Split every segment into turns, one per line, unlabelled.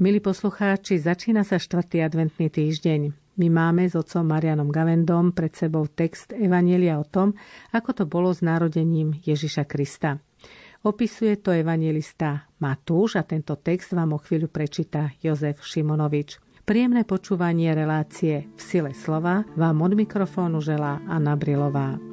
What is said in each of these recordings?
Milí poslucháči, začína sa 4. adventný týždeň. My máme s otcom Marianom Gavendom pred sebou text Evanielia o tom, ako to bolo s narodením Ježiša Krista. Opisuje to evangelista Matúš a tento text vám o chvíľu prečíta Jozef Šimonovič. Príjemné počúvanie relácie v sile slova vám od mikrofónu želá Anna Brilová.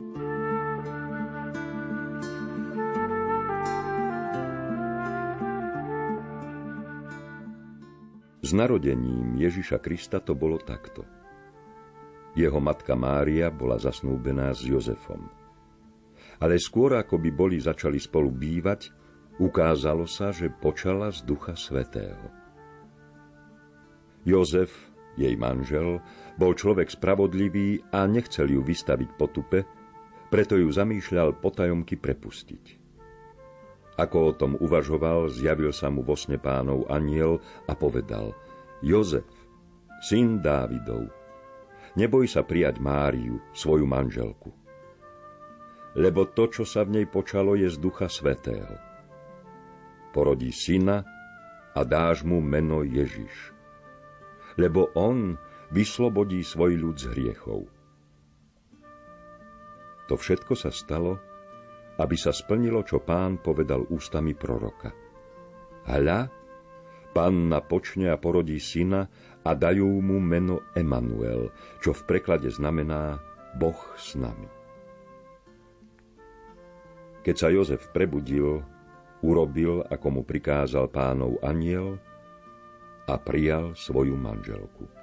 S narodením Ježiša Krista to bolo takto. Jeho matka Mária bola zasnúbená s Jozefom. Ale skôr ako by boli začali spolu bývať, ukázalo sa, že počala z Ducha Svetého. Jozef, jej manžel, bol človek spravodlivý a nechcel ju vystaviť potupe, preto ju zamýšľal potajomky prepustiť. Ako o tom uvažoval, zjavil sa mu vo sne pánov aniel a povedal Jozef, syn Dávidov, neboj sa prijať Máriu, svoju manželku. Lebo to, čo sa v nej počalo, je z Ducha Svetého. Porodí syna a dáš mu meno Ježiš. Lebo on vyslobodí svoj ľud z hriechov. To všetko sa stalo, aby sa splnilo, čo pán povedal ústami proroka. Hľa, panna počne a porodí syna a dajú mu meno Emanuel, čo v preklade znamená Boh s nami. Keď sa Jozef prebudil, urobil, ako mu prikázal pánov aniel a prijal svoju manželku.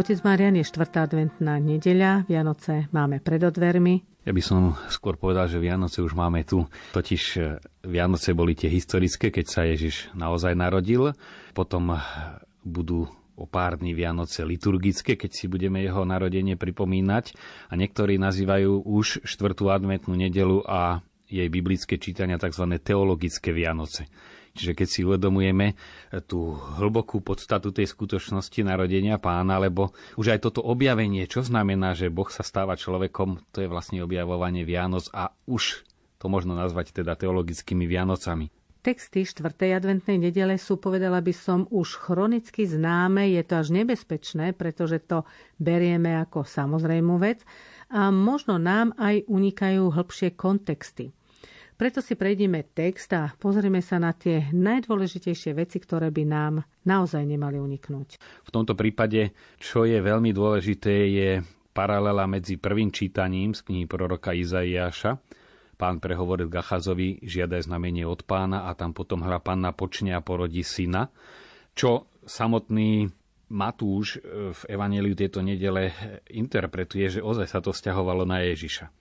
Otec Marian je štvrtá adventná nedeľa, Vianoce máme pred odvermi.
Ja by som skôr povedal, že Vianoce už máme tu. Totiž e, Vianoce boli tie historické, keď sa Ježiš naozaj narodil. Potom budú o pár dní Vianoce liturgické, keď si budeme jeho narodenie pripomínať. A niektorí nazývajú už štvrtú adventnú nedelu a jej biblické čítania tzv. teologické Vianoce. Čiže keď si uvedomujeme eh, tú hlbokú podstatu tej skutočnosti narodenia pána, lebo už aj toto objavenie, čo znamená, že Boh sa stáva človekom, to je vlastne objavovanie Vianoc a už to možno nazvať teda teologickými Vianocami.
Texty 4. adventnej nedele sú, povedala by som, už chronicky známe, je to až nebezpečné, pretože to berieme ako samozrejmú vec a možno nám aj unikajú hĺbšie kontexty. Preto si prejdeme text a pozrieme sa na tie najdôležitejšie veci, ktoré by nám naozaj nemali uniknúť.
V tomto prípade, čo je veľmi dôležité, je paralela medzi prvým čítaním z knihy proroka Izaiáša. Pán prehovoril Gachazovi, žiadaj znamenie od pána a tam potom hra panna počne a porodí syna. Čo samotný Matúš v Evangeliu tejto nedele interpretuje, že ozaj sa to vzťahovalo na Ježiša.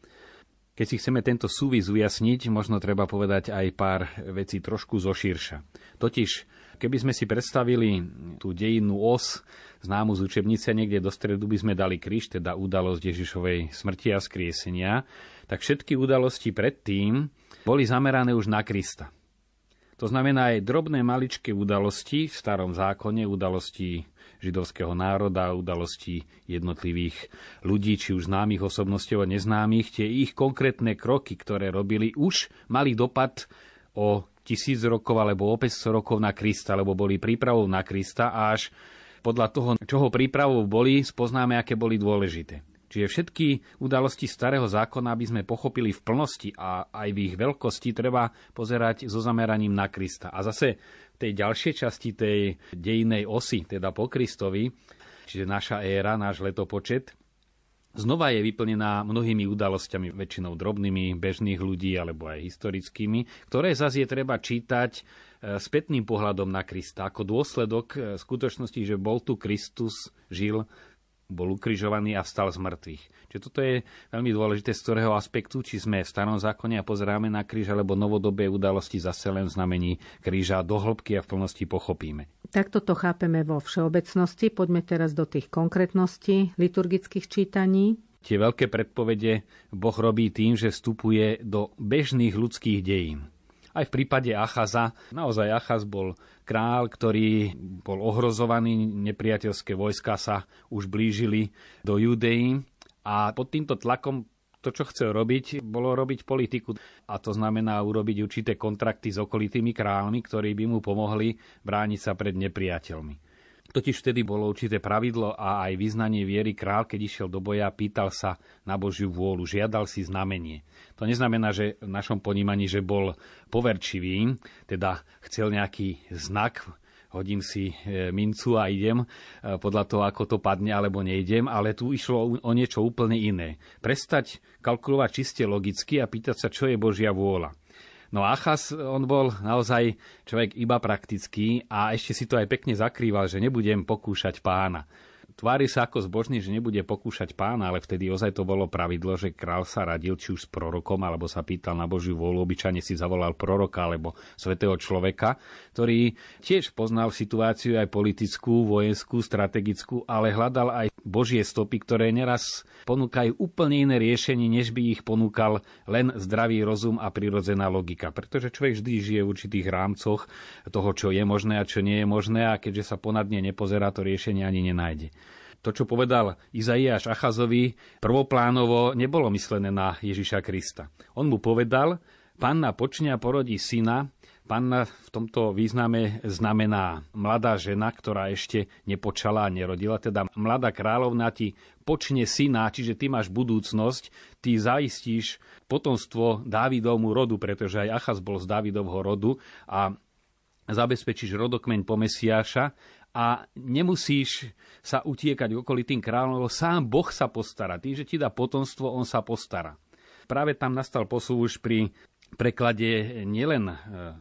Keď si chceme tento súvis ujasniť, možno treba povedať aj pár vecí trošku zoširša. Totiž, keby sme si predstavili tú dejinnú os, známu z učebnice, niekde do stredu by sme dali kríž, teda udalosť Ježišovej smrti a skriesenia, tak všetky udalosti predtým boli zamerané už na Krista. To znamená aj drobné maličké udalosti v starom zákone, udalosti židovského národa, udalosti jednotlivých ľudí, či už známych osobností a neznámych, tie ich konkrétne kroky, ktoré robili, už mali dopad o tisíc rokov alebo o 500 rokov na Krista, lebo boli prípravou na Krista a až podľa toho, čoho prípravou boli, spoznáme, aké boli dôležité. Čiže všetky udalosti starého zákona, aby sme pochopili v plnosti a aj v ich veľkosti, treba pozerať so zameraním na Krista. A zase tej ďalšej časti tej dejinej osy, teda po Kristovi, čiže naša éra, náš letopočet, znova je vyplnená mnohými udalosťami, väčšinou drobnými, bežných ľudí alebo aj historickými, ktoré zase je treba čítať e, spätným pohľadom na Krista, ako dôsledok e, skutočnosti, že bol tu Kristus, žil, bol ukrižovaný a vstal z mŕtvych. Čiže toto je veľmi dôležité z ktorého aspektu, či sme v starom zákone a pozeráme na kríž, alebo novodobé udalosti zase len znamení kríža do hĺbky a v plnosti pochopíme.
Takto to chápeme vo všeobecnosti. Poďme teraz do tých konkrétností liturgických čítaní.
Tie veľké predpovede Boh robí tým, že vstupuje do bežných ľudských dejín. Aj v prípade Achaza, naozaj Achaz bol král, ktorý bol ohrozovaný, nepriateľské vojska sa už blížili do Judei a pod týmto tlakom to, čo chcel robiť, bolo robiť politiku. A to znamená urobiť určité kontrakty s okolitými kráľmi, ktorí by mu pomohli brániť sa pred nepriateľmi. Totiž vtedy bolo určité pravidlo a aj vyznanie viery král, keď išiel do boja, pýtal sa na Božiu vôľu, žiadal si znamenie. To neznamená, že v našom ponímaní, že bol poverčivý, teda chcel nejaký znak, hodím si e, mincu a idem e, podľa toho, ako to padne alebo nejdem, ale tu išlo o niečo úplne iné. Prestať kalkulovať čiste logicky a pýtať sa, čo je Božia vôľa. No Achas, on bol naozaj človek iba praktický a ešte si to aj pekne zakrýval, že nebudem pokúšať pána tvári sa ako zbožný, že nebude pokúšať pána, ale vtedy ozaj to bolo pravidlo, že král sa radil či už s prorokom, alebo sa pýtal na Božiu vôľu, obyčajne si zavolal proroka alebo svetého človeka, ktorý tiež poznal situáciu aj politickú, vojenskú, strategickú, ale hľadal aj Božie stopy, ktoré neraz ponúkajú úplne iné riešenie, než by ich ponúkal len zdravý rozum a prirodzená logika. Pretože človek vždy žije v určitých rámcoch toho, čo je možné a čo nie je možné a keďže sa ponadne nepozerá, to riešenie ani nenájde to, čo povedal Izaiáš Achazovi, prvoplánovo nebolo myslené na Ježiša Krista. On mu povedal, panna počne a porodí syna, panna v tomto význame znamená mladá žena, ktorá ešte nepočala a nerodila, teda mladá kráľovna ti počne syna, čiže ty máš budúcnosť, ty zaistíš potomstvo Dávidovmu rodu, pretože aj Achaz bol z Dávidovho rodu a zabezpečíš rodokmeň po Mesiáša a nemusíš sa utiekať okolitým kráľom, lebo sám Boh sa postará. Tým, že ti dá potomstvo, on sa postará. Práve tam nastal posúv už pri preklade nielen e,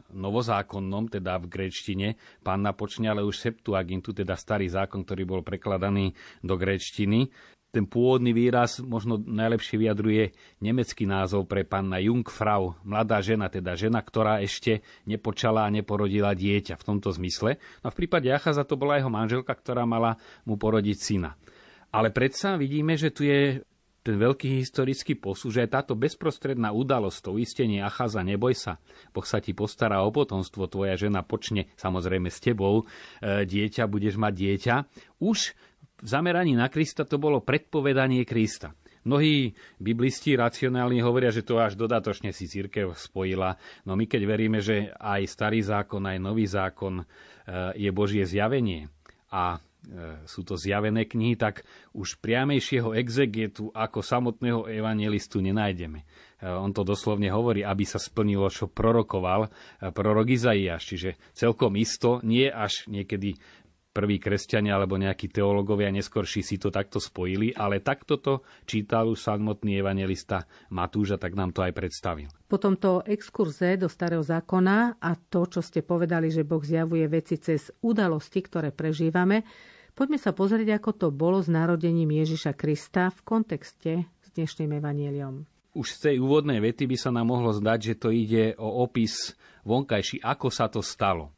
novozákonnom, teda v gréčtine, pán počne, ale už Septuagintu, teda starý zákon, ktorý bol prekladaný do gréčtiny ten pôvodný výraz možno najlepšie vyjadruje nemecký názov pre panna Jungfrau, mladá žena, teda žena, ktorá ešte nepočala a neporodila dieťa v tomto zmysle. No v prípade Achaza to bola jeho manželka, ktorá mala mu porodiť syna. Ale predsa vidíme, že tu je ten veľký historický posúž, že táto bezprostredná udalosť, to uistenie Achaza, neboj sa, Boh sa ti postará o potomstvo, tvoja žena počne samozrejme s tebou, e, dieťa, budeš mať dieťa, už zameraní na Krista to bolo predpovedanie Krista. Mnohí biblisti racionálni hovoria, že to až dodatočne si církev spojila. No my keď veríme, že aj starý zákon, aj nový zákon e, je Božie zjavenie a e, sú to zjavené knihy, tak už priamejšieho exegetu ako samotného evangelistu nenájdeme. E, on to doslovne hovorí, aby sa splnilo, čo prorokoval prorok Izaiáš. Čiže celkom isto, nie až niekedy prví kresťania alebo nejakí teológovia neskorší si to takto spojili, ale takto to čítal už samotný evangelista Matúš a tak nám to aj predstavil.
Po tomto exkurze do Starého zákona a to, čo ste povedali, že Boh zjavuje veci cez udalosti, ktoré prežívame, poďme sa pozrieť, ako to bolo s narodením Ježiša Krista v kontexte s dnešným evanieliom.
Už z tej úvodnej vety by sa nám mohlo zdať, že to ide o opis vonkajší, ako sa to stalo.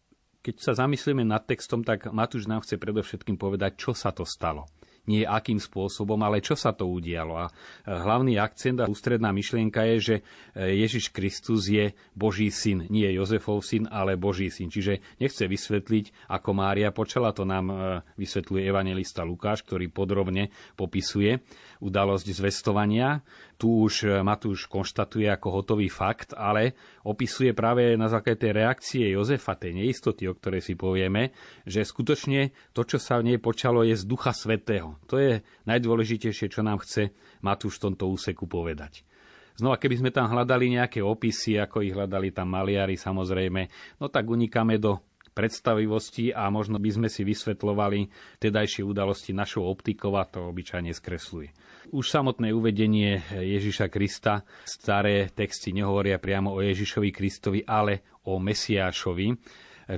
Keď sa zamyslíme nad textom, tak Matúš nám chce predovšetkým povedať, čo sa to stalo nie akým spôsobom, ale čo sa to udialo. A e, hlavný akcent a ústredná myšlienka je, že e, Ježiš Kristus je Boží syn. Nie Jozefov syn, ale Boží syn. Čiže nechce vysvetliť, ako Mária počala, to nám e, vysvetľuje evangelista Lukáš, ktorý podrobne popisuje udalosť zvestovania. Tu už e, Matúš konštatuje ako hotový fakt, ale opisuje práve na základe tej reakcie Jozefa, tej neistoty, o ktorej si povieme, že skutočne to, čo sa v nej počalo, je z Ducha Svetého. To je najdôležitejšie, čo nám chce Matúš v tomto úseku povedať. Znova, keby sme tam hľadali nejaké opisy, ako ich hľadali tam maliari, samozrejme, no tak unikáme do predstavivosti a možno by sme si vysvetlovali tedajšie udalosti našou optikou a to obyčajne skresluje. Už samotné uvedenie Ježiša Krista, staré texty nehovoria priamo o Ježišovi Kristovi, ale o Mesiášovi.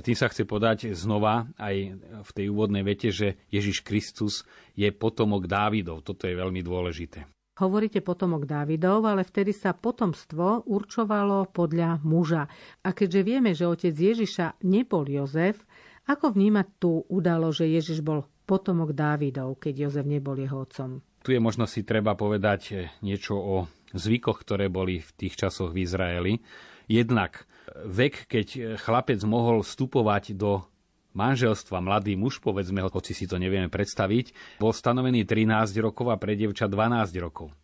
Tým sa chce podať znova aj v tej úvodnej vete, že Ježiš Kristus je potomok Dávidov. Toto je veľmi dôležité.
Hovoríte potomok Dávidov, ale vtedy sa potomstvo určovalo podľa muža. A keďže vieme, že otec Ježiša nebol Jozef, ako vnímať tú udalo, že Ježiš bol potomok Dávidov, keď Jozef nebol jeho otcom?
Tu je možno si treba povedať niečo o zvykoch, ktoré boli v tých časoch v Izraeli. Jednak vek, keď chlapec mohol vstupovať do manželstva, mladý muž, povedzme, hoci si to nevieme predstaviť, bol stanovený 13 rokov a pre dievča 12 rokov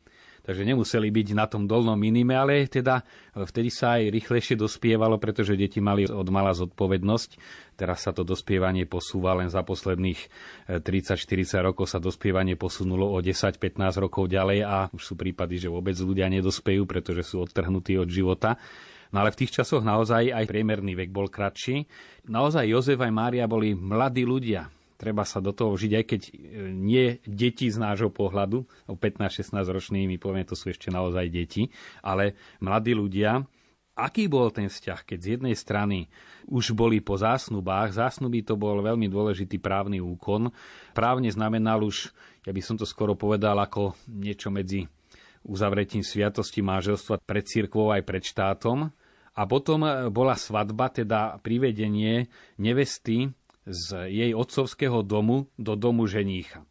takže nemuseli byť na tom dolnom minime, ale teda e, vtedy sa aj rýchlejšie dospievalo, pretože deti mali od mala zodpovednosť. Teraz sa to dospievanie posúva len za posledných 30-40 e, rokov sa dospievanie posunulo o 10-15 rokov ďalej a už sú prípady, že vôbec ľudia nedospejú, pretože sú odtrhnutí od života. No ale v tých časoch naozaj aj priemerný vek bol kratší. Naozaj Jozef aj Mária boli mladí ľudia treba sa do toho vžiť, aj keď e, nie deti z nášho pohľadu, o 15-16 roční my povieme, to sú ešte naozaj deti, ale mladí ľudia, aký bol ten vzťah, keď z jednej strany už boli po zásnubách, zásnuby to bol veľmi dôležitý právny úkon, právne znamenal už, ja by som to skoro povedal, ako niečo medzi uzavretím sviatosti manželstva pred církvou aj pred štátom, a potom e, bola svadba, teda privedenie nevesty z jej otcovského domu do domu ženícha.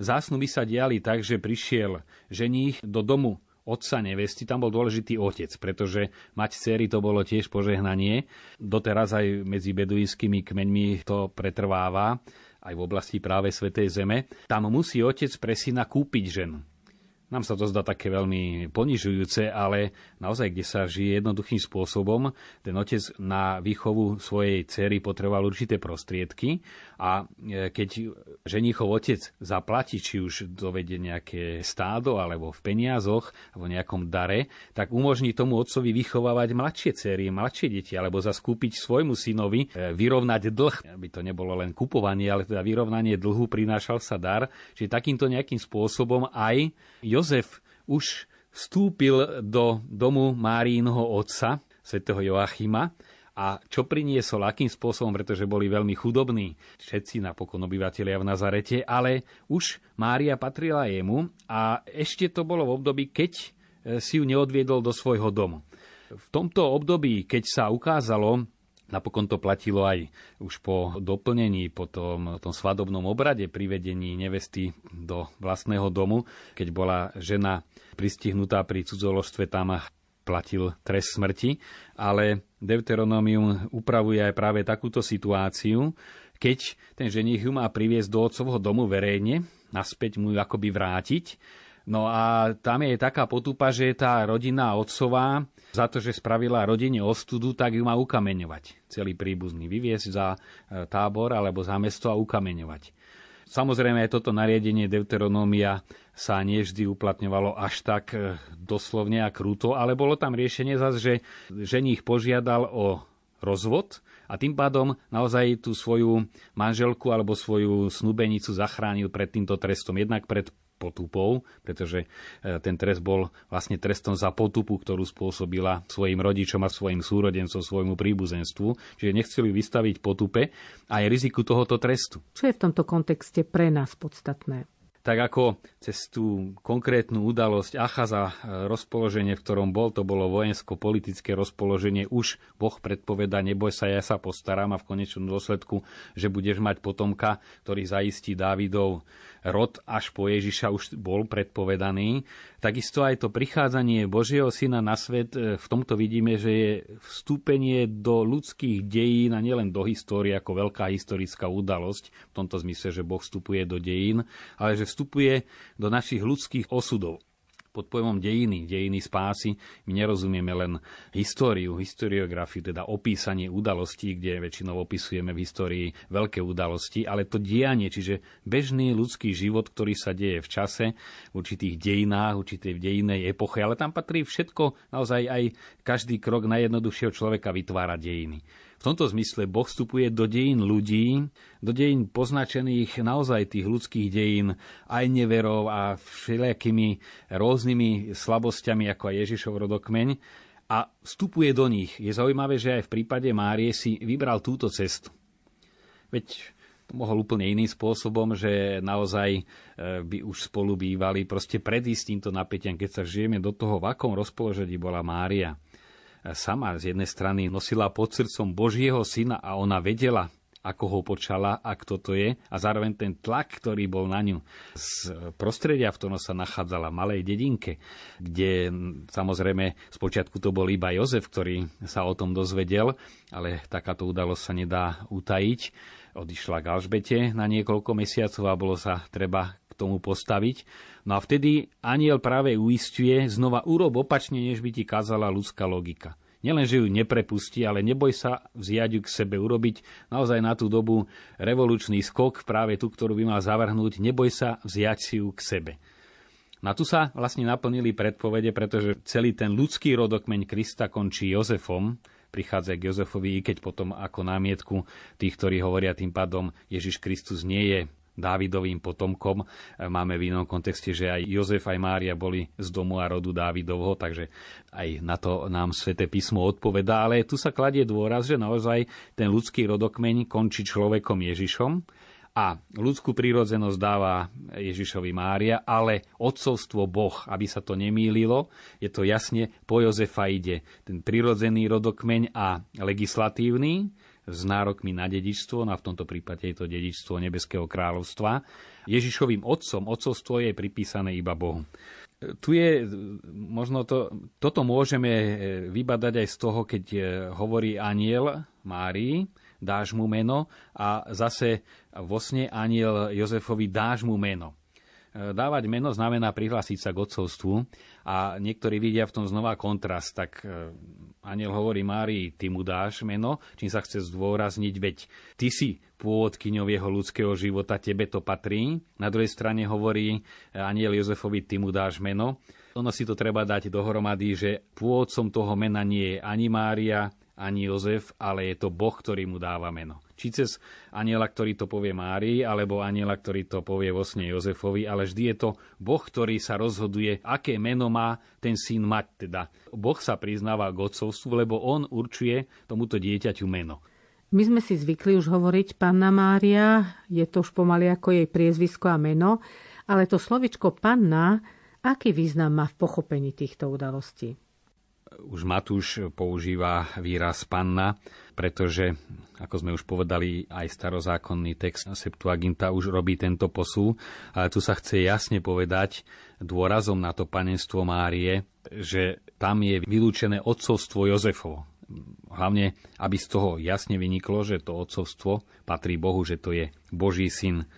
Zásnuby sa diali tak, že prišiel ženích do domu otca nevesty, tam bol dôležitý otec, pretože mať cery to bolo tiež požehnanie. Doteraz aj medzi beduínskymi kmeňmi to pretrváva, aj v oblasti práve Svetej Zeme. Tam musí otec pre syna kúpiť ženu. Nám sa to zdá také veľmi ponižujúce, ale naozaj, kde sa žije jednoduchým spôsobom, ten otec na výchovu svojej cery potreboval určité prostriedky a e, keď ženichov otec zaplatí, či už dovede nejaké stádo, alebo v peniazoch, alebo nejakom dare, tak umožní tomu otcovi vychovávať mladšie cery, mladšie deti, alebo zaskúpiť svojmu synovi e, vyrovnať dlh, aby to nebolo len kupovanie, ale teda vyrovnanie dlhu prinášal sa dar. Čiže takýmto nejakým spôsobom aj Jozef už vstúpil do domu Márínho otca, svätého Joachima, a čo priniesol, akým spôsobom, pretože boli veľmi chudobní, všetci napokon obyvateľia v Nazarete, ale už Mária patrila jemu a ešte to bolo v období, keď e, si ju neodviedol do svojho domu. V tomto období, keď sa ukázalo, Napokon to platilo aj už po doplnení, po tom, tom svadobnom obrade, privedení nevesty do vlastného domu, keď bola žena pristihnutá pri cudzoložstve, tam platil trest smrti, ale Deuteronomium upravuje aj práve takúto situáciu, keď ten ženich ju má priviesť do otcovho domu verejne, naspäť mu ju akoby vrátiť, No a tam je taká potupa, že tá rodina otcová za to, že spravila rodine ostudu, tak ju má ukameňovať. Celý príbuzný vyviesť za e, tábor alebo za mesto a ukameňovať. Samozrejme aj toto nariadenie Deuteronómia sa nevždy uplatňovalo až tak e, doslovne a krúto, ale bolo tam riešenie zase, že ženich požiadal o rozvod a tým pádom naozaj tú svoju manželku alebo svoju snubenicu zachránil pred týmto trestom. Jednak pred potupou, pretože e, ten trest bol vlastne trestom za potupu, ktorú spôsobila svojim rodičom a svojim súrodencom, svojmu príbuzenstvu. Čiže nechceli vystaviť potupe aj riziku tohoto trestu.
Čo je v tomto kontexte pre nás podstatné?
Tak ako cez tú konkrétnu udalosť Achaza e, rozpoloženie, v ktorom bol, to bolo vojensko-politické rozpoloženie, už Boh predpoveda, neboj sa, ja sa postaram a v konečnom dôsledku, že budeš mať potomka, ktorý zaistí Dávidov rod až po Ježiša už bol predpovedaný. Takisto aj to prichádzanie Božieho syna na svet, e, v tomto vidíme, že je vstúpenie do ľudských dejín a nielen do histórie ako veľká historická udalosť, v tomto zmysle, že Boh vstupuje do dejín, ale že vstupuje do našich ľudských osudov pod pojmom dejiny, dejiny spásy, my nerozumieme len históriu, historiografiu, teda opísanie udalostí, kde väčšinou opisujeme v histórii veľké udalosti, ale to dianie, čiže bežný ľudský život, ktorý sa deje v čase, v určitých dejinách, určitej dejinej epoche, ale tam patrí všetko, naozaj aj každý krok najjednoduchšieho človeka vytvára dejiny. V tomto zmysle Boh vstupuje do dejín ľudí, do dejín poznačených naozaj tých ľudských dejín aj neverov a všelijakými rôznymi slabosťami, ako aj Ježišov rodokmeň a vstupuje do nich. Je zaujímavé, že aj v prípade Márie si vybral túto cestu. Veď mohol úplne iným spôsobom, že naozaj e, by už spolu bývali. Proste predísť týmto napätiam, keď sa žijeme do toho, v akom rozpoložení bola Mária sama z jednej strany nosila pod srdcom Božieho syna a ona vedela, ako ho počala a kto to je a zároveň ten tlak, ktorý bol na ňu z prostredia, v ktorom sa nachádzala v malej dedinke, kde samozrejme spočiatku to bol iba Jozef, ktorý sa o tom dozvedel, ale takáto udalosť sa nedá utajiť. Odišla k Alžbete na niekoľko mesiacov a bolo sa treba k tomu postaviť. No a vtedy aniel práve uistuje, znova urob opačne, než by ti kázala ľudská logika. Nielen, že ju neprepustí, ale neboj sa vziať ju k sebe, urobiť naozaj na tú dobu revolučný skok, práve tú, ktorú by mal zavrhnúť, neboj sa vziať si ju k sebe. Na tu sa vlastne naplnili predpovede, pretože celý ten ľudský rodokmeň Krista končí Jozefom, prichádza k Jozefovi, i keď potom ako námietku tých, ktorí hovoria tým pádom, Ježiš Kristus nie je Dávidovým potomkom. Máme v inom kontexte, že aj Jozef, aj Mária boli z domu a rodu Dávidovho, takže aj na to nám sväté písmo odpovedá. Ale tu sa kladie dôraz, že naozaj ten ľudský rodokmeň končí človekom Ježišom a ľudskú prírodzenosť dáva Ježišovi Mária, ale odcovstvo Boh, aby sa to nemýlilo, je to jasne, po Jozefa ide ten prírodzený rodokmeň a legislatívny, s nárokmi na dedičstvo, no a v tomto prípade je to dedičstvo Nebeského kráľovstva. Ježišovým otcom, otcovstvo je pripísané iba Bohu. Tu je, možno to, toto môžeme vybadať aj z toho, keď hovorí aniel Márii, dáš mu meno a zase vo sne aniel Jozefovi dáš mu meno. Dávať meno znamená prihlásiť sa k odcovstvu a niektorí vidia v tom znova kontrast. Tak e, aniel hovorí Márii, ty mu dáš meno, čím sa chce zdôrazniť, veď ty si pôvodkyňou jeho ľudského života, tebe to patrí. Na druhej strane hovorí e, aniel Jozefovi, ty mu dáš meno. Ono si to treba dať dohromady, že pôvodcom toho mena nie je ani Mária, ani Jozef, ale je to Boh, ktorý mu dáva meno. Či cez aniela, ktorý to povie Márii, alebo aniela, ktorý to povie vo sne Jozefovi, ale vždy je to Boh, ktorý sa rozhoduje, aké meno má ten syn mať. Teda Boh sa priznáva k otcovstvu, lebo on určuje tomuto dieťaťu meno.
My sme si zvykli už hovoriť Panna Mária, je to už pomaly ako jej priezvisko a meno, ale to slovičko Panna, aký význam má v pochopení týchto udalostí?
Už Matúš používa výraz panna, pretože, ako sme už povedali, aj starozákonný text Septuaginta už robí tento posú, ale tu sa chce jasne povedať dôrazom na to panenstvo Márie, že tam je vylúčené odcovstvo Jozefovo. Hlavne, aby z toho jasne vyniklo, že to odcovstvo patrí Bohu, že to je Boží syn.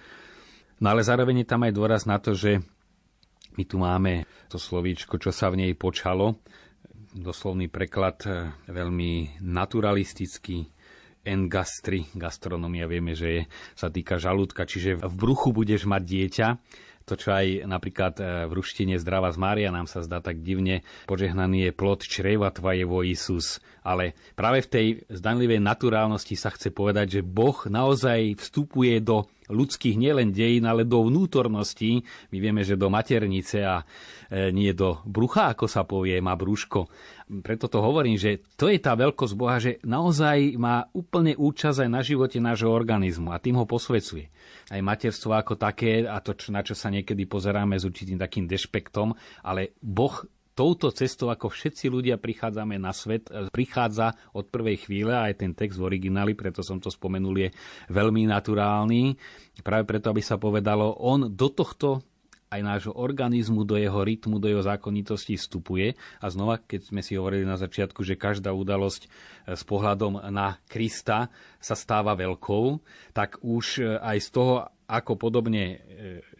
No ale zároveň je tam aj dôraz na to, že my tu máme to slovíčko, čo sa v nej počalo, doslovný preklad e, veľmi naturalistický, engastri, gastronomia vieme, že je, sa týka žalúdka, čiže v bruchu budeš mať dieťa, to, čo aj napríklad e, v ruštine Zdravá z Mária nám sa zdá tak divne, požehnaný je plod čreva tvajevo Isus. Ale práve v tej zdanlivej naturálnosti sa chce povedať, že Boh naozaj vstupuje do ľudských nielen dejín, ale do vnútorností. My vieme, že do maternice a e, nie do brucha, ako sa povie, má brúško. Preto to hovorím, že to je tá veľkosť Boha, že naozaj má úplne účasť aj na živote nášho organizmu a tým ho posvecuje. Aj materstvo ako také a to, na čo sa niekedy pozeráme s určitým takým dešpektom, ale Boh touto cestou, ako všetci ľudia prichádzame na svet, e, prichádza od prvej chvíle, aj ten text v origináli, preto som to spomenul, je veľmi naturálny. Práve preto, aby sa povedalo, on do tohto aj nášho organizmu, do jeho rytmu, do jeho zákonitosti vstupuje. A znova, keď sme si hovorili na začiatku, že každá udalosť e, s pohľadom na Krista sa stáva veľkou, tak už e, aj z toho, ako podobne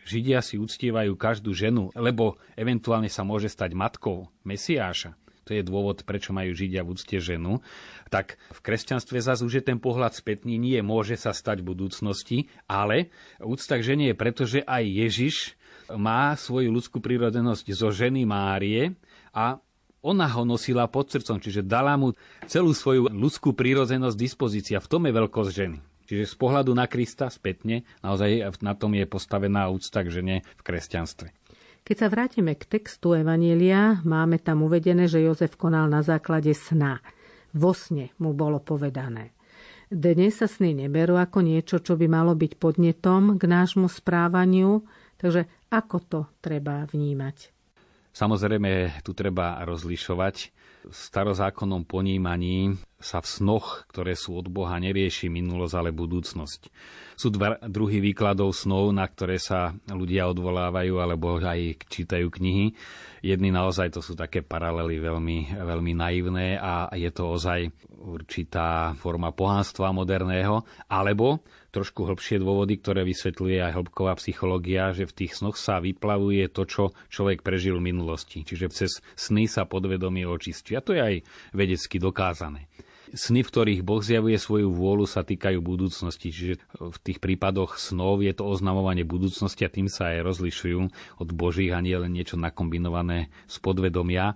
Židia si uctievajú každú ženu, lebo eventuálne sa môže stať matkou Mesiáša, to je dôvod, prečo majú Židia v úcte ženu, tak v kresťanstve zase už je ten pohľad spätný, nie môže sa stať v budúcnosti, ale úcta k žene je preto, že aj Ježiš má svoju ľudskú prírodzenosť zo ženy Márie a ona ho nosila pod srdcom, čiže dala mu celú svoju ľudskú prírodzenosť dispozícia. V tom je veľkosť ženy. Čiže z pohľadu na Krista spätne, naozaj na tom je postavená úcta k žene v kresťanstve.
Keď sa vrátime k textu Evanielia, máme tam uvedené, že Jozef konal na základe sna. Vo sne mu bolo povedané. Dnes sa sny neberú ako niečo, čo by malo byť podnetom k nášmu správaniu, takže ako to treba vnímať?
Samozrejme, tu treba rozlišovať. V starozákonnom ponímaní sa v snoch, ktoré sú od Boha, nerieši minulosť, ale budúcnosť. Sú dva druhy výkladov snov, na ktoré sa ľudia odvolávajú, alebo aj čítajú knihy. Jedny naozaj to sú také paralely veľmi, veľmi naivné a je to ozaj určitá forma pohánstva moderného, alebo trošku hĺbšie dôvody, ktoré vysvetľuje aj hĺbková psychológia, že v tých snoch sa vyplavuje to, čo človek prežil v minulosti. Čiže cez sny sa podvedomie očistí. A to je aj vedecky dokázané. Sny, v ktorých Boh zjavuje svoju vôľu, sa týkajú budúcnosti. Čiže v tých prípadoch snov je to oznamovanie budúcnosti a tým sa aj rozlišujú od Božích a nie len niečo nakombinované z podvedomia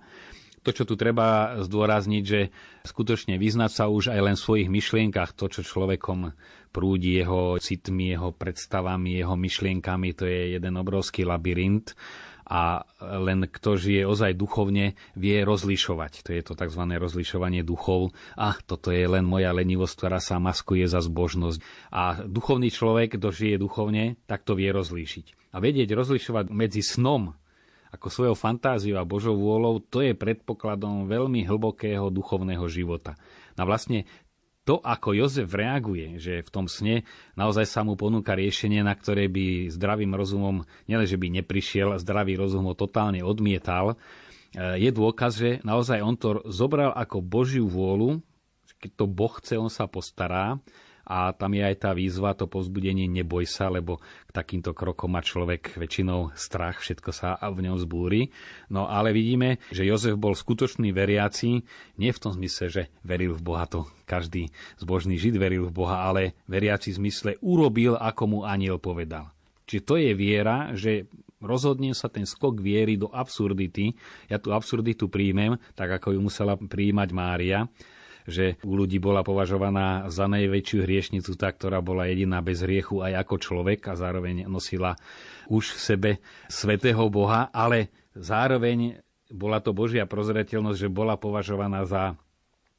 to, čo tu treba zdôrazniť, že skutočne vyznať sa už aj len v svojich myšlienkach, to, čo človekom prúdi jeho citmi, jeho predstavami, jeho myšlienkami, to je jeden obrovský labyrint a len kto žije ozaj duchovne, vie rozlišovať. To je to tzv. rozlišovanie duchov. A toto je len moja lenivosť, ktorá sa maskuje za zbožnosť. A duchovný človek, kto žije duchovne, tak to vie rozlíšiť. A vedieť rozlišovať medzi snom ako svojou fantáziou a Božou vôľou, to je predpokladom veľmi hlbokého duchovného života. A vlastne to, ako Jozef reaguje, že v tom sne naozaj sa mu ponúka riešenie, na ktoré by zdravým rozumom, nielen že by neprišiel, zdravý rozum ho totálne odmietal, e, je dôkaz, že naozaj on to zobral ako Božiu vôľu, keď to Boh chce, on sa postará a tam je aj tá výzva, to povzbudenie neboj sa, lebo k takýmto krokom má človek väčšinou strach, všetko sa v ňom zbúri. No ale vidíme, že Jozef bol skutočný veriaci, nie v tom zmysle, že veril v Boha, to každý zbožný žid veril v Boha, ale veriaci v zmysle urobil, ako mu aniel povedal. Čiže to je viera, že rozhodne sa ten skok viery do absurdity. Ja tú absurditu príjmem, tak ako ju musela príjmať Mária že u ľudí bola považovaná za najväčšiu hriešnicu tá, ktorá bola jediná bez hriechu aj ako človek a zároveň nosila už v sebe svetého Boha, ale zároveň bola to Božia prozreteľnosť, že bola považovaná za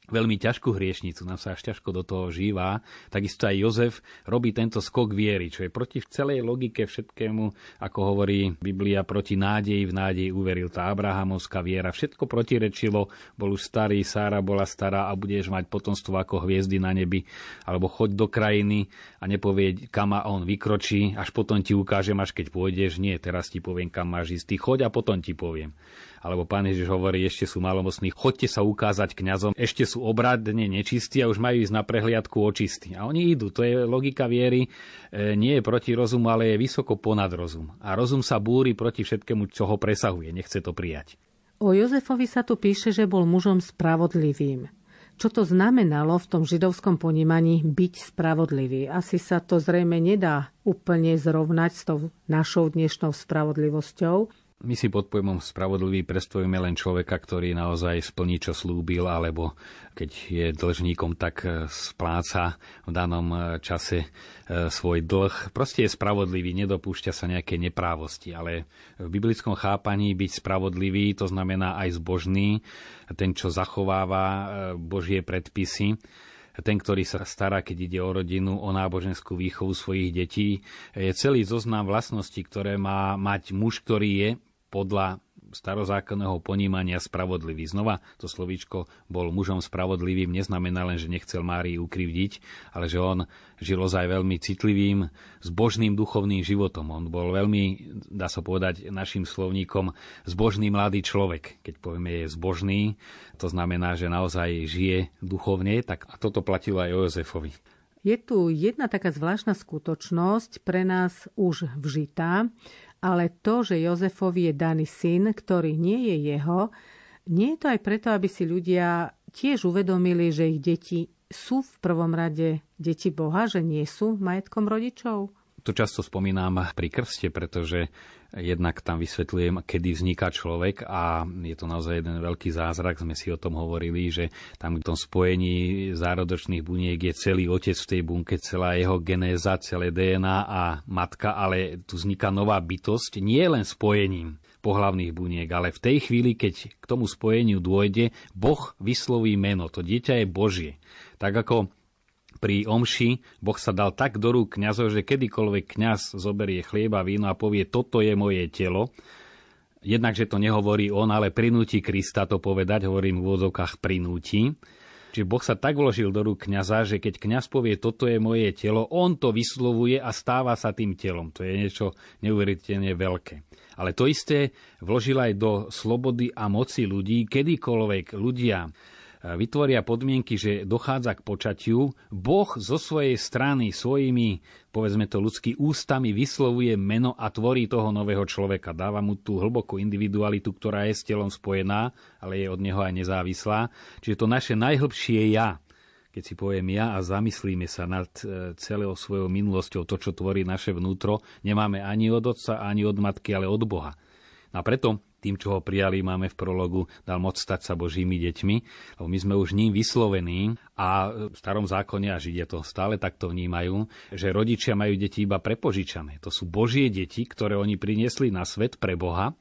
veľmi ťažkú hriešnicu, nám sa až ťažko do toho žíva. Takisto aj Jozef robí tento skok viery, čo je proti celej logike všetkému, ako hovorí Biblia, proti nádeji, v nádeji uveril tá Abrahamovská viera. Všetko protirečilo, bol už starý, Sára bola stará a budeš mať potomstvo ako hviezdy na nebi, alebo choď do krajiny a nepovie, kam on vykročí, až potom ti ukážem, až keď pôjdeš. Nie, teraz ti poviem, kam máš ísť. Choď a potom ti poviem alebo pán Ježiš hovorí, ešte sú malomocní, chodte sa ukázať kňazom, ešte sú obradne nečistí a už majú ísť na prehliadku očistí. A oni idú, to je logika viery, e, nie je proti rozumu, ale je vysoko ponad rozum. A rozum sa búri proti všetkému, čo ho presahuje, nechce to prijať.
O Jozefovi sa tu píše, že bol mužom spravodlivým. Čo to znamenalo v tom židovskom ponímaní byť spravodlivý? Asi sa to zrejme nedá úplne zrovnať s tou našou dnešnou spravodlivosťou.
My si pod pojmom spravodlivý predstavujeme len človeka, ktorý naozaj splní, čo slúbil, alebo keď je dlžníkom, tak e, spláca v danom e, čase e, svoj dlh. Proste je spravodlivý, nedopúšťa sa nejaké neprávosti. Ale v biblickom chápaní byť spravodlivý, to znamená aj zbožný, ten, čo zachováva Božie predpisy ten, ktorý sa stará, keď ide o rodinu, o náboženskú výchovu svojich detí. Je celý zoznam vlastností, ktoré má mať muž, ktorý je podľa starozákonného ponímania spravodlivý. Znova to slovíčko bol mužom spravodlivým neznamená len, že nechcel Márii ukrivdiť, ale že on žil ozaj veľmi citlivým, zbožným duchovným životom. On bol veľmi, dá sa povedať našim slovníkom, zbožný mladý človek. Keď povieme je zbožný, to znamená, že naozaj žije duchovne, tak a toto platilo aj o Jozefovi.
Je tu jedna taká zvláštna skutočnosť pre nás už vžitá ale to, že Jozefovi je daný syn, ktorý nie je jeho, nie je to aj preto, aby si ľudia tiež uvedomili, že ich deti sú v prvom rade deti Boha, že nie sú majetkom rodičov?
To často spomínam pri krste, pretože Jednak tam vysvetľujem, kedy vzniká človek a je to naozaj jeden veľký zázrak. Sme si o tom hovorili, že tam v tom spojení zárodočných buniek je celý otec v tej bunke, celá jeho genéza, celé DNA a matka, ale tu vzniká nová bytosť nie len spojením pohlavných buniek, ale v tej chvíli, keď k tomu spojeniu dôjde, Boh vysloví meno. To dieťa je Božie. Tak ako pri omši Boh sa dal tak do rúk kniazov, že kedykoľvek kňaz zoberie chlieba, víno a povie, toto je moje telo, jednak, že to nehovorí on, ale prinúti Krista to povedať, hovorím v úvodzovkách prinúti, Čiže Boh sa tak vložil do rúk kniaza, že keď kňaz povie, toto je moje telo, on to vyslovuje a stáva sa tým telom. To je niečo neuveriteľne veľké. Ale to isté vložil aj do slobody a moci ľudí, kedykoľvek ľudia vytvoria podmienky, že dochádza k počatiu, Boh zo svojej strany svojimi, povedzme to ľudský ústami vyslovuje meno a tvorí toho nového človeka. Dáva mu tú hlbokú individualitu, ktorá je s telom spojená, ale je od neho aj nezávislá. Čiže to naše najhlbšie ja, keď si poviem ja a zamyslíme sa nad e, celou svojou minulosťou, to, čo tvorí naše vnútro, nemáme ani od otca, ani od matky, ale od Boha. A preto tým, čo ho prijali, máme v prologu, dal moc stať sa Božími deťmi, lebo my sme už ním vyslovení a v starom zákone, a Židia to stále takto vnímajú, že rodičia majú deti iba prepožičané. To sú Božie deti, ktoré oni priniesli na svet pre Boha,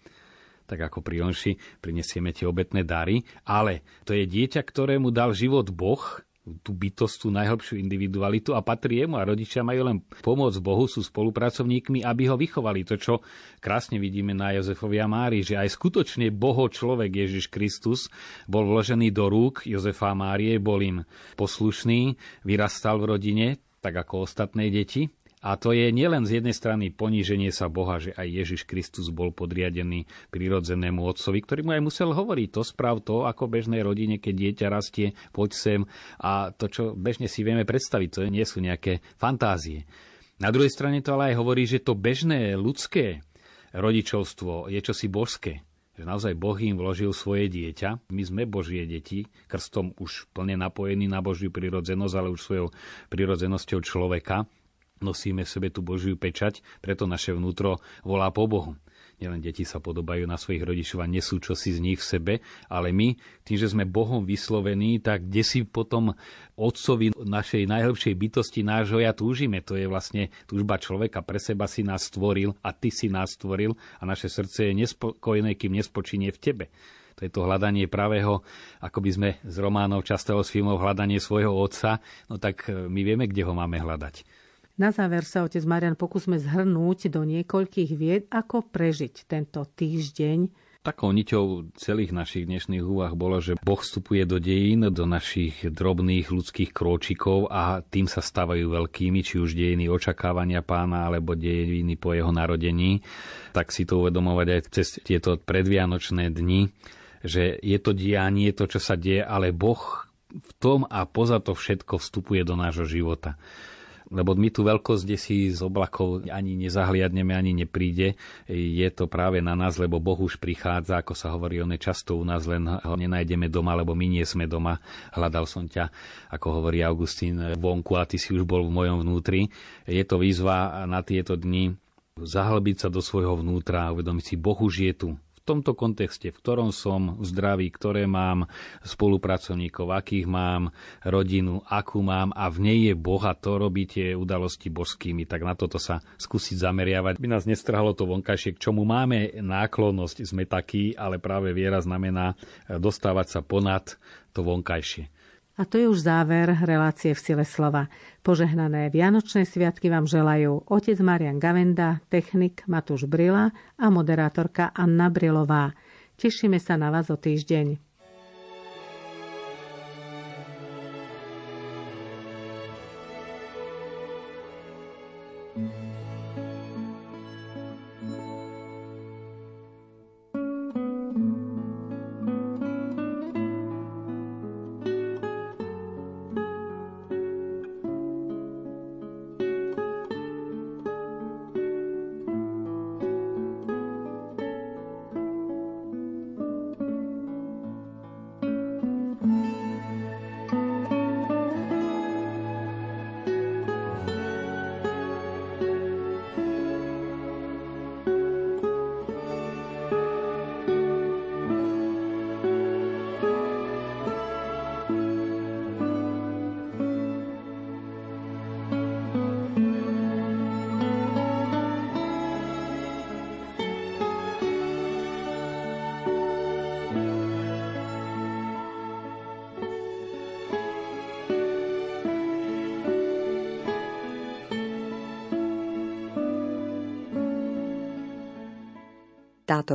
tak ako pri Onši prinesieme tie obetné dary, ale to je dieťa, ktorému dal život Boh tú bytosť, tú najhlbšiu individualitu a patrí jemu a rodičia majú len pomoc Bohu, sú spolupracovníkmi, aby ho vychovali. To, čo krásne vidíme na Jozefovi a Mári, že aj skutočne Boho človek Ježiš Kristus bol vložený do rúk Jozefa a Márie, bol im poslušný, vyrastal v rodine, tak ako ostatné deti, a to je nielen z jednej strany poníženie sa Boha, že aj Ježiš Kristus bol podriadený prirodzenému otcovi, ktorý mu aj musel hovoriť. To sprav to, ako bežnej rodine, keď dieťa rastie, poď sem. A to, čo bežne si vieme predstaviť, to nie sú nejaké fantázie. Na druhej strane to ale aj hovorí, že to bežné ľudské rodičovstvo je čosi božské že naozaj Boh im vložil svoje dieťa. My sme Božie deti, krstom už plne napojení na Božiu prirodzenosť, ale už svojou prirodzenosťou človeka nosíme v sebe tú Božiu pečať, preto naše vnútro volá po Bohu. Nielen deti sa podobajú na svojich rodičov a nesú čosi z nich v sebe, ale my, tým, že sme Bohom vyslovení, tak kde si potom otcovi našej najhlbšej bytosti nášho ja túžime. To je vlastne túžba človeka. Pre seba si nás stvoril a ty si nás stvoril a naše srdce je nespokojné, kým nespočinie v tebe. To je to hľadanie pravého, ako by sme z románov častého z filmov hľadanie svojho otca, no tak my vieme, kde ho máme hľadať
na záver sa, otec Marian, pokúsme zhrnúť do niekoľkých vied, ako prežiť tento týždeň.
Takou niťou celých našich dnešných úvah bolo, že Boh vstupuje do dejín, do našich drobných ľudských krôčikov a tým sa stávajú veľkými, či už dejiny očakávania pána alebo dejiny po jeho narodení. Tak si to uvedomovať aj cez tieto predvianočné dni, že je to dianie, to, čo sa deje, ale Boh v tom a poza to všetko vstupuje do nášho života lebo my tu veľkosť si z oblakov ani nezahliadneme, ani nepríde. Je to práve na nás, lebo Boh už prichádza, ako sa hovorí, on je často u nás, len ho nenájdeme doma, lebo my nie sme doma. Hľadal som ťa, ako hovorí Augustín, vonku a ty si už bol v mojom vnútri. Je to výzva na tieto dni zahlbiť sa do svojho vnútra a uvedomiť si, Boh už je tu tomto kontexte, v ktorom som v zdraví, ktoré mám spolupracovníkov, akých mám, rodinu, akú mám a v nej je Boh a to robí tie udalosti božskými, tak na toto sa skúsiť zameriavať. By nás nestrhalo to vonkajšie, k čomu máme náklonnosť, sme takí, ale práve viera znamená dostávať sa ponad to vonkajšie.
A to je už záver relácie v sile slova. Požehnané Vianočné sviatky vám želajú otec Marian Gavenda, technik Matúš Brila a moderátorka Anna Brilová. Tešíme sa na vás o týždeň.
Táto